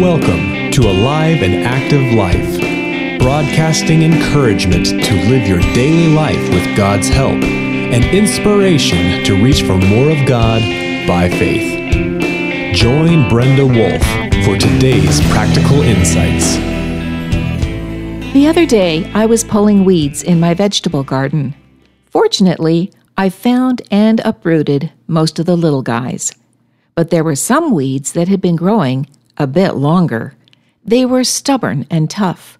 Welcome to Alive and Active Life, broadcasting encouragement to live your daily life with God's help and inspiration to reach for more of God by faith. Join Brenda Wolf for today's practical insights. The other day, I was pulling weeds in my vegetable garden. Fortunately, I found and uprooted most of the little guys. But there were some weeds that had been growing a bit longer. They were stubborn and tough.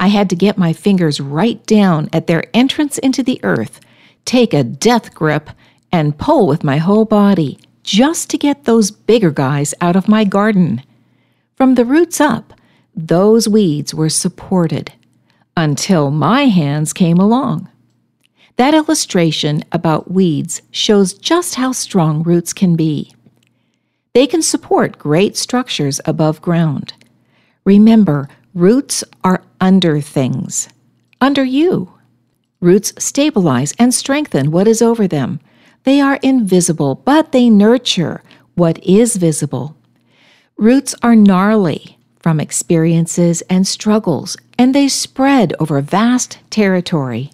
I had to get my fingers right down at their entrance into the earth, take a death grip, and pull with my whole body just to get those bigger guys out of my garden. From the roots up, those weeds were supported until my hands came along. That illustration about weeds shows just how strong roots can be. They can support great structures above ground. Remember, roots are under things, under you. Roots stabilize and strengthen what is over them. They are invisible, but they nurture what is visible. Roots are gnarly from experiences and struggles, and they spread over vast territory.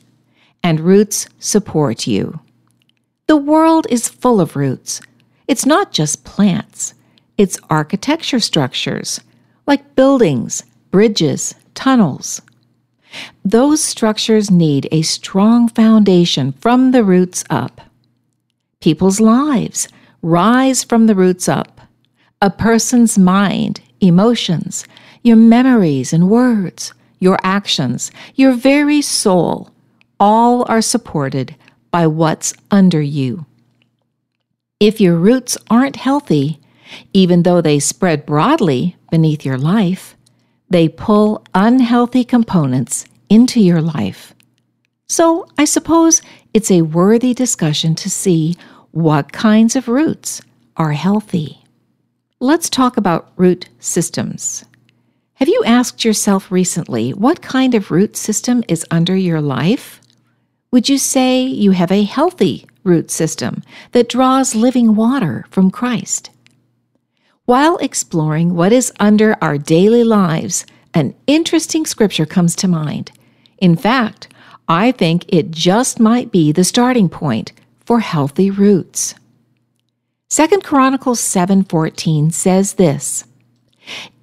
And roots support you. The world is full of roots. It's not just plants, it's architecture structures, like buildings, bridges, tunnels. Those structures need a strong foundation from the roots up. People's lives rise from the roots up. A person's mind, emotions, your memories and words, your actions, your very soul, all are supported by what's under you. If your roots aren't healthy, even though they spread broadly beneath your life, they pull unhealthy components into your life. So I suppose it's a worthy discussion to see what kinds of roots are healthy. Let's talk about root systems. Have you asked yourself recently what kind of root system is under your life? Would you say you have a healthy root system that draws living water from Christ. While exploring what is under our daily lives, an interesting scripture comes to mind. In fact, I think it just might be the starting point for healthy roots. 2 Chronicles 7:14 says this: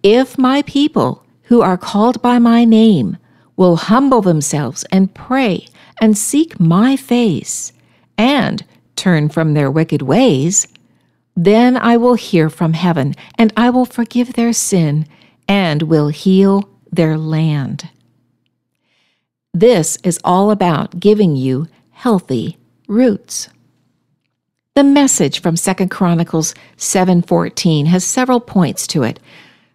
If my people who are called by my name will humble themselves and pray and seek my face and turn from their wicked ways, then I will hear from heaven, and I will forgive their sin, and will heal their land. This is all about giving you healthy roots. The message from 2 Chronicles 7:14 has several points to it.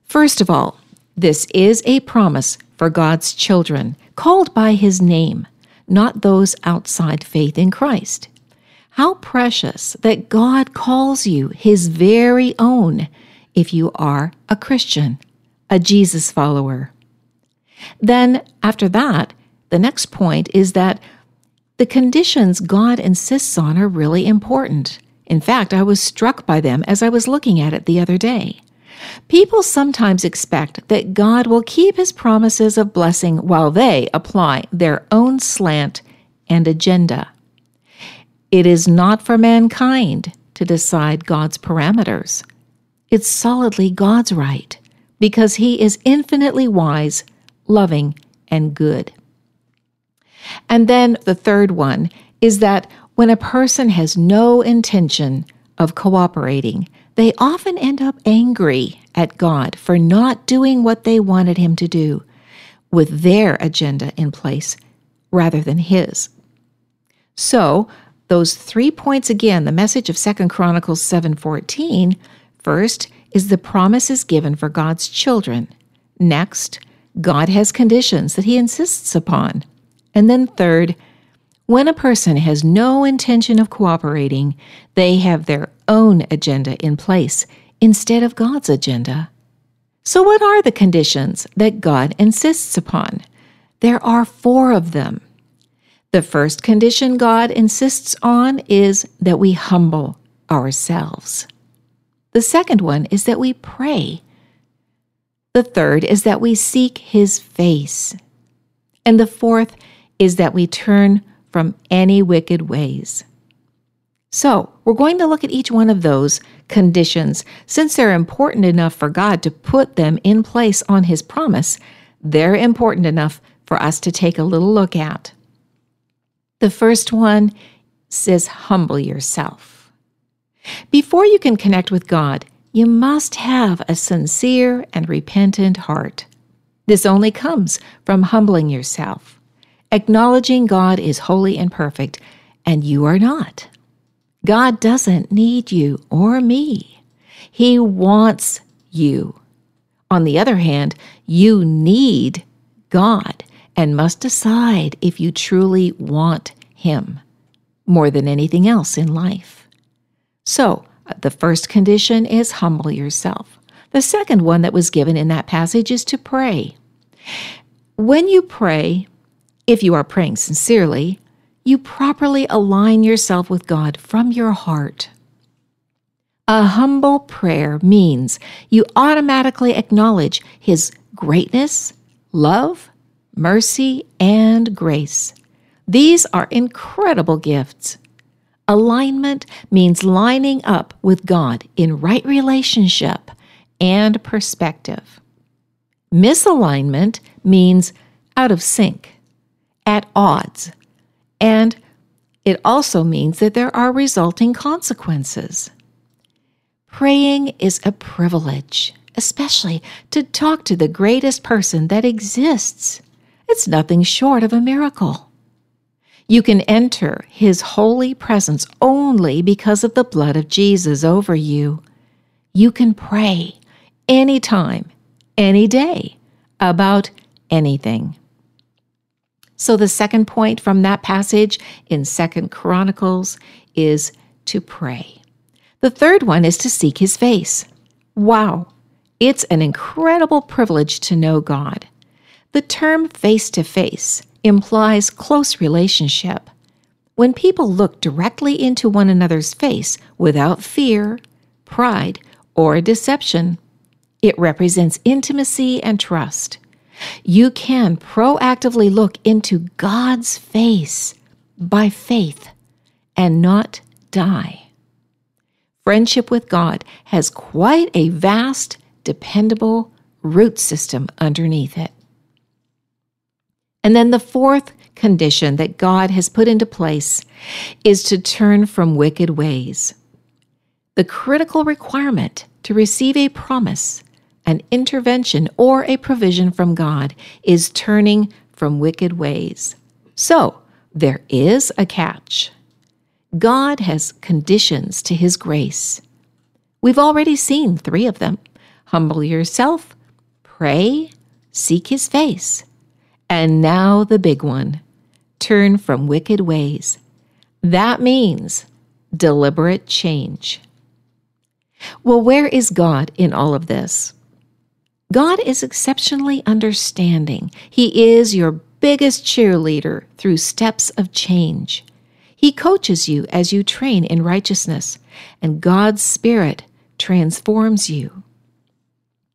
First of all, this is a promise for God's children, called by his name, not those outside faith in Christ. How precious that God calls you his very own if you are a Christian, a Jesus follower. Then, after that, the next point is that the conditions God insists on are really important. In fact, I was struck by them as I was looking at it the other day. People sometimes expect that God will keep his promises of blessing while they apply their own slant and agenda. It is not for mankind to decide God's parameters. It's solidly God's right because He is infinitely wise, loving, and good. And then the third one is that when a person has no intention of cooperating, they often end up angry at God for not doing what they wanted Him to do with their agenda in place rather than His. So, those three points again, the message of Second Chronicles 7:14, first is the promises given for God's children. Next, God has conditions that he insists upon. And then third, when a person has no intention of cooperating, they have their own agenda in place instead of God's agenda. So, what are the conditions that God insists upon? There are four of them. The first condition God insists on is that we humble ourselves. The second one is that we pray. The third is that we seek his face. And the fourth is that we turn from any wicked ways. So, we're going to look at each one of those conditions. Since they're important enough for God to put them in place on His promise, they're important enough for us to take a little look at. The first one says, Humble yourself. Before you can connect with God, you must have a sincere and repentant heart. This only comes from humbling yourself, acknowledging God is holy and perfect, and you are not. God doesn't need you or me. He wants you. On the other hand, you need God and must decide if you truly want Him more than anything else in life. So, uh, the first condition is humble yourself. The second one that was given in that passage is to pray. When you pray, if you are praying sincerely, you properly align yourself with God from your heart. A humble prayer means you automatically acknowledge His greatness, love, mercy, and grace. These are incredible gifts. Alignment means lining up with God in right relationship and perspective. Misalignment means out of sync, at odds, and it also means that there are resulting consequences. Praying is a privilege, especially to talk to the greatest person that exists. It's nothing short of a miracle. You can enter his holy presence only because of the blood of Jesus over you. You can pray anytime, any day about anything. So the second point from that passage in Second Chronicles is to pray. The third one is to seek his face. Wow, it's an incredible privilege to know God. The term face to face implies close relationship. When people look directly into one another's face without fear, pride, or deception, it represents intimacy and trust. You can proactively look into God's face by faith and not die. Friendship with God has quite a vast, dependable root system underneath it. And then the fourth condition that God has put into place is to turn from wicked ways. The critical requirement to receive a promise an intervention or a provision from God is turning from wicked ways. So, there is a catch. God has conditions to his grace. We've already seen three of them humble yourself, pray, seek his face. And now the big one turn from wicked ways. That means deliberate change. Well, where is God in all of this? God is exceptionally understanding. He is your biggest cheerleader through steps of change. He coaches you as you train in righteousness, and God's Spirit transforms you.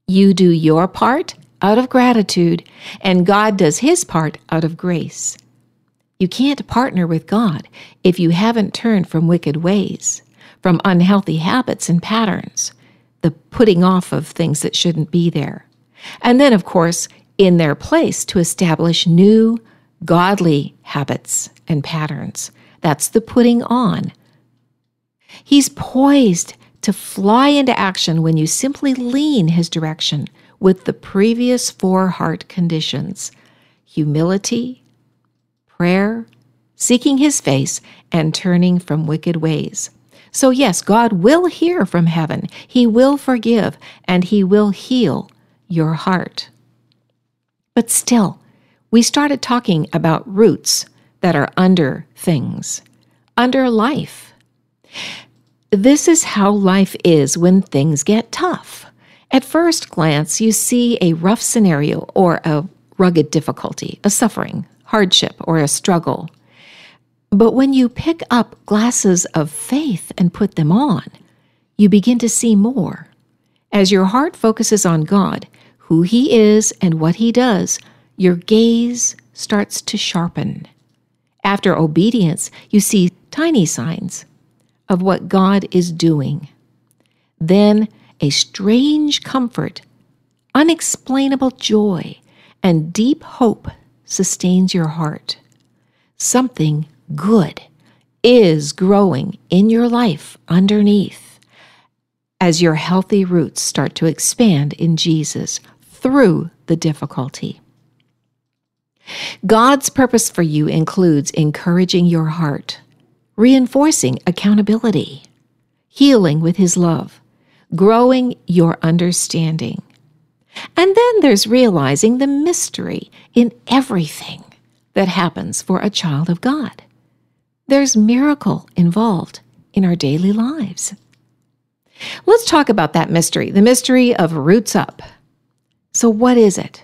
You do your part out of gratitude, and God does His part out of grace. You can't partner with God if you haven't turned from wicked ways, from unhealthy habits and patterns the putting off of things that shouldn't be there. And then, of course, in their place to establish new godly habits and patterns. That's the putting on. He's poised to fly into action when you simply lean his direction with the previous four heart conditions humility, prayer, seeking his face, and turning from wicked ways. So, yes, God will hear from heaven, He will forgive, and He will heal your heart. But still, we started talking about roots that are under things, under life. This is how life is when things get tough. At first glance, you see a rough scenario or a rugged difficulty, a suffering, hardship, or a struggle. But when you pick up glasses of faith and put them on, you begin to see more. As your heart focuses on God, who He is and what He does, your gaze starts to sharpen. After obedience, you see tiny signs of what God is doing. Then a strange comfort, unexplainable joy, and deep hope sustains your heart. Something good is growing in your life underneath as your healthy roots start to expand in Jesus through the difficulty. God's purpose for you includes encouraging your heart, reinforcing accountability, healing with His love, growing your understanding. And then there's realizing the mystery in everything that happens for a child of God. There's miracle involved in our daily lives. Let's talk about that mystery, the mystery of roots up. So, what is it?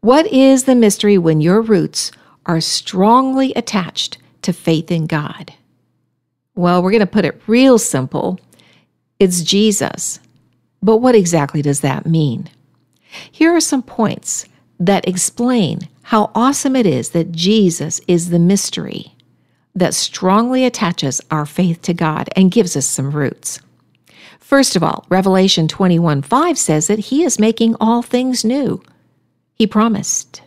What is the mystery when your roots are strongly attached to faith in God? Well, we're going to put it real simple it's Jesus. But what exactly does that mean? Here are some points that explain how awesome it is that Jesus is the mystery that strongly attaches our faith to God and gives us some roots. First of all, Revelation 21 5 says that He is making all things new. He promised.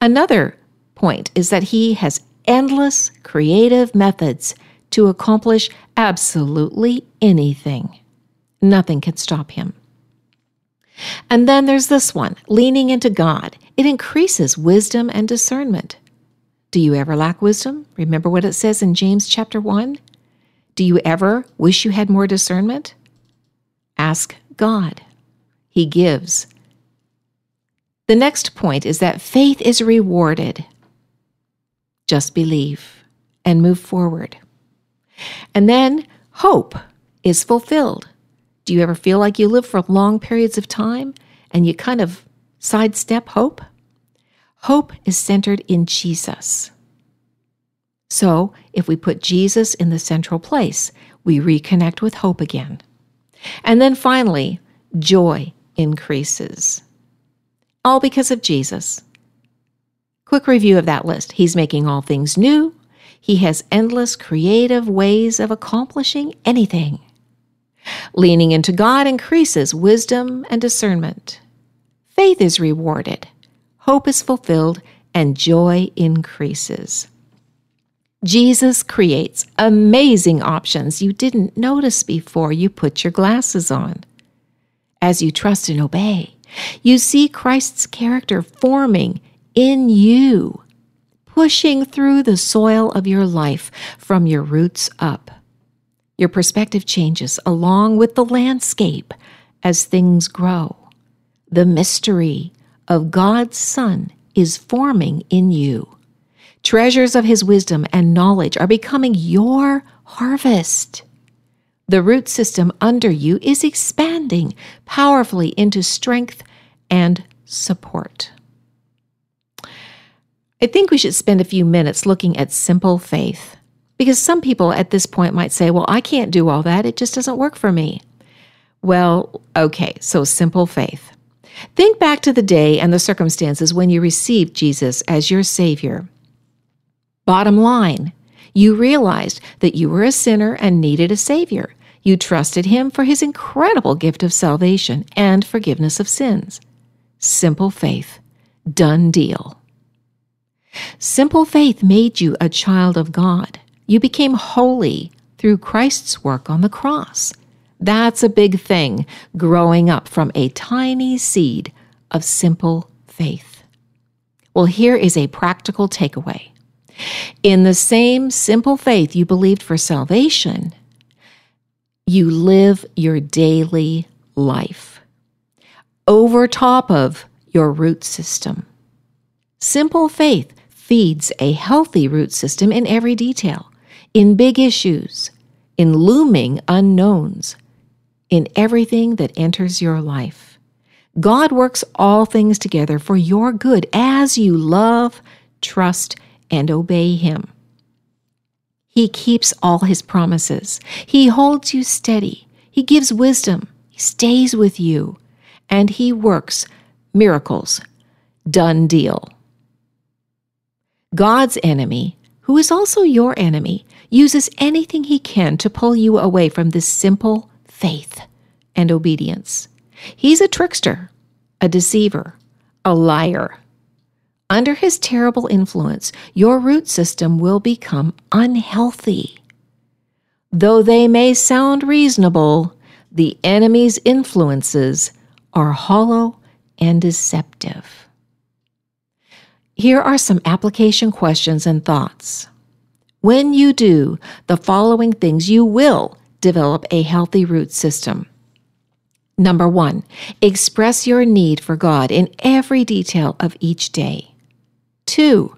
Another point is that He has endless creative methods to accomplish absolutely anything. Nothing can stop him. And then there's this one leaning into God. It increases wisdom and discernment. Do you ever lack wisdom? Remember what it says in James chapter 1? Do you ever wish you had more discernment? Ask God. He gives. The next point is that faith is rewarded. Just believe and move forward. And then hope is fulfilled. Do you ever feel like you live for long periods of time and you kind of sidestep hope? Hope is centered in Jesus. So, if we put Jesus in the central place, we reconnect with hope again. And then finally, joy increases. All because of Jesus. Quick review of that list. He's making all things new. He has endless creative ways of accomplishing anything. Leaning into God increases wisdom and discernment. Faith is rewarded, hope is fulfilled, and joy increases. Jesus creates amazing options you didn't notice before you put your glasses on. As you trust and obey, you see Christ's character forming in you pushing through the soil of your life from your roots up. Your perspective changes along with the landscape as things grow. The mystery of God's Son is forming in you. Treasures of His wisdom and knowledge are becoming your harvest. The root system under you is expanding powerfully into strength and support. I think we should spend a few minutes looking at simple faith. Because some people at this point might say, well, I can't do all that. It just doesn't work for me. Well, okay, so simple faith. Think back to the day and the circumstances when you received Jesus as your Savior. Bottom line, you realized that you were a sinner and needed a Savior. You trusted Him for His incredible gift of salvation and forgiveness of sins. Simple faith. Done deal. Simple faith made you a child of God. You became holy through Christ's work on the cross. That's a big thing, growing up from a tiny seed of simple faith. Well, here is a practical takeaway. In the same simple faith you believed for salvation, you live your daily life over top of your root system. Simple faith feeds a healthy root system in every detail, in big issues, in looming unknowns, in everything that enters your life. God works all things together for your good as you love, trust, and obey Him. He keeps all His promises. He holds you steady. He gives wisdom. He stays with you. And He works miracles. Done deal. God's enemy, who is also your enemy, uses anything he can to pull you away from this simple faith and obedience. He's a trickster, a deceiver, a liar. Under his terrible influence, your root system will become unhealthy. Though they may sound reasonable, the enemy's influences are hollow and deceptive. Here are some application questions and thoughts. When you do the following things, you will develop a healthy root system. Number one, express your need for God in every detail of each day. Two,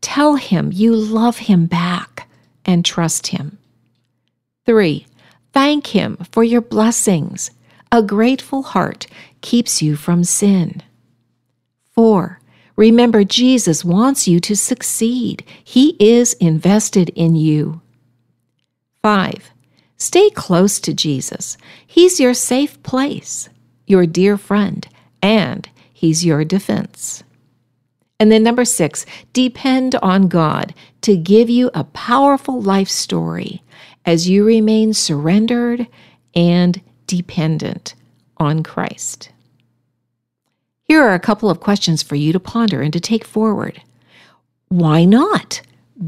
tell Him you love Him back and trust Him. Three, thank Him for your blessings. A grateful heart keeps you from sin. Four, remember Jesus wants you to succeed. He is invested in you. Five, Stay close to Jesus. He's your safe place, your dear friend, and He's your defense. And then number six, depend on God to give you a powerful life story as you remain surrendered and dependent on Christ. Here are a couple of questions for you to ponder and to take forward. Why not?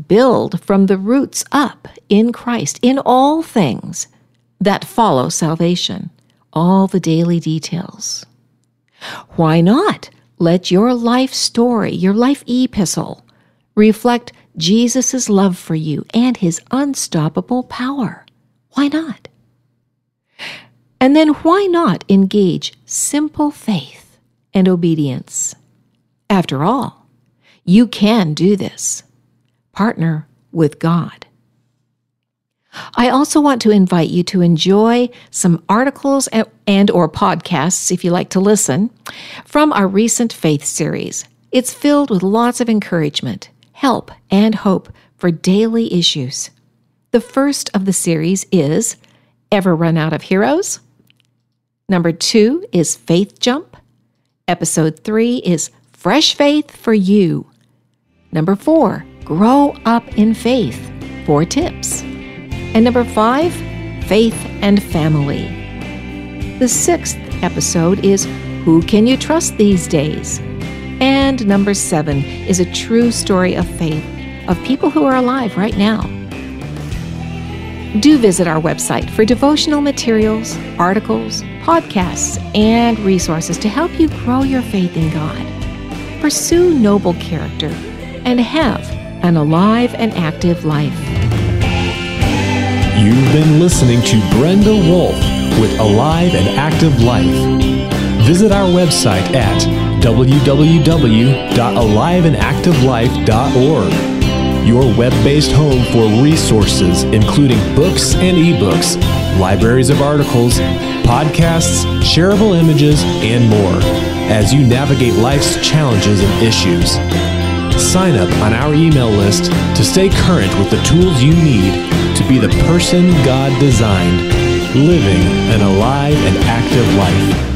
build from the roots up in Christ in all things that follow salvation, all the daily details. Why not let your life story, your life epistle, reflect Jesus' love for you and his unstoppable power? Why not? And then why not engage simple faith and obedience? After all, you can do this partner with God. I also want to invite you to enjoy some articles and or podcasts if you like to listen from our recent faith series. It's filled with lots of encouragement, help, and hope for daily issues. The first of the series is Ever Run Out of Heroes? Number 2 is Faith Jump. Episode 3 is Fresh Faith for You. Number 4 Grow up in faith. Four tips. And number five, faith and family. The sixth episode is Who Can You Trust These Days? And number seven is a true story of faith of people who are alive right now. Do visit our website for devotional materials, articles, podcasts, and resources to help you grow your faith in God. Pursue noble character and have an alive and active life. You've been listening to Brenda Wolf with Alive and Active Life. Visit our website at www.aliveandactivelife.org, your web based home for resources including books and ebooks, libraries of articles, podcasts, shareable images, and more as you navigate life's challenges and issues. Sign up on our email list to stay current with the tools you need to be the person God designed, living an alive and active life.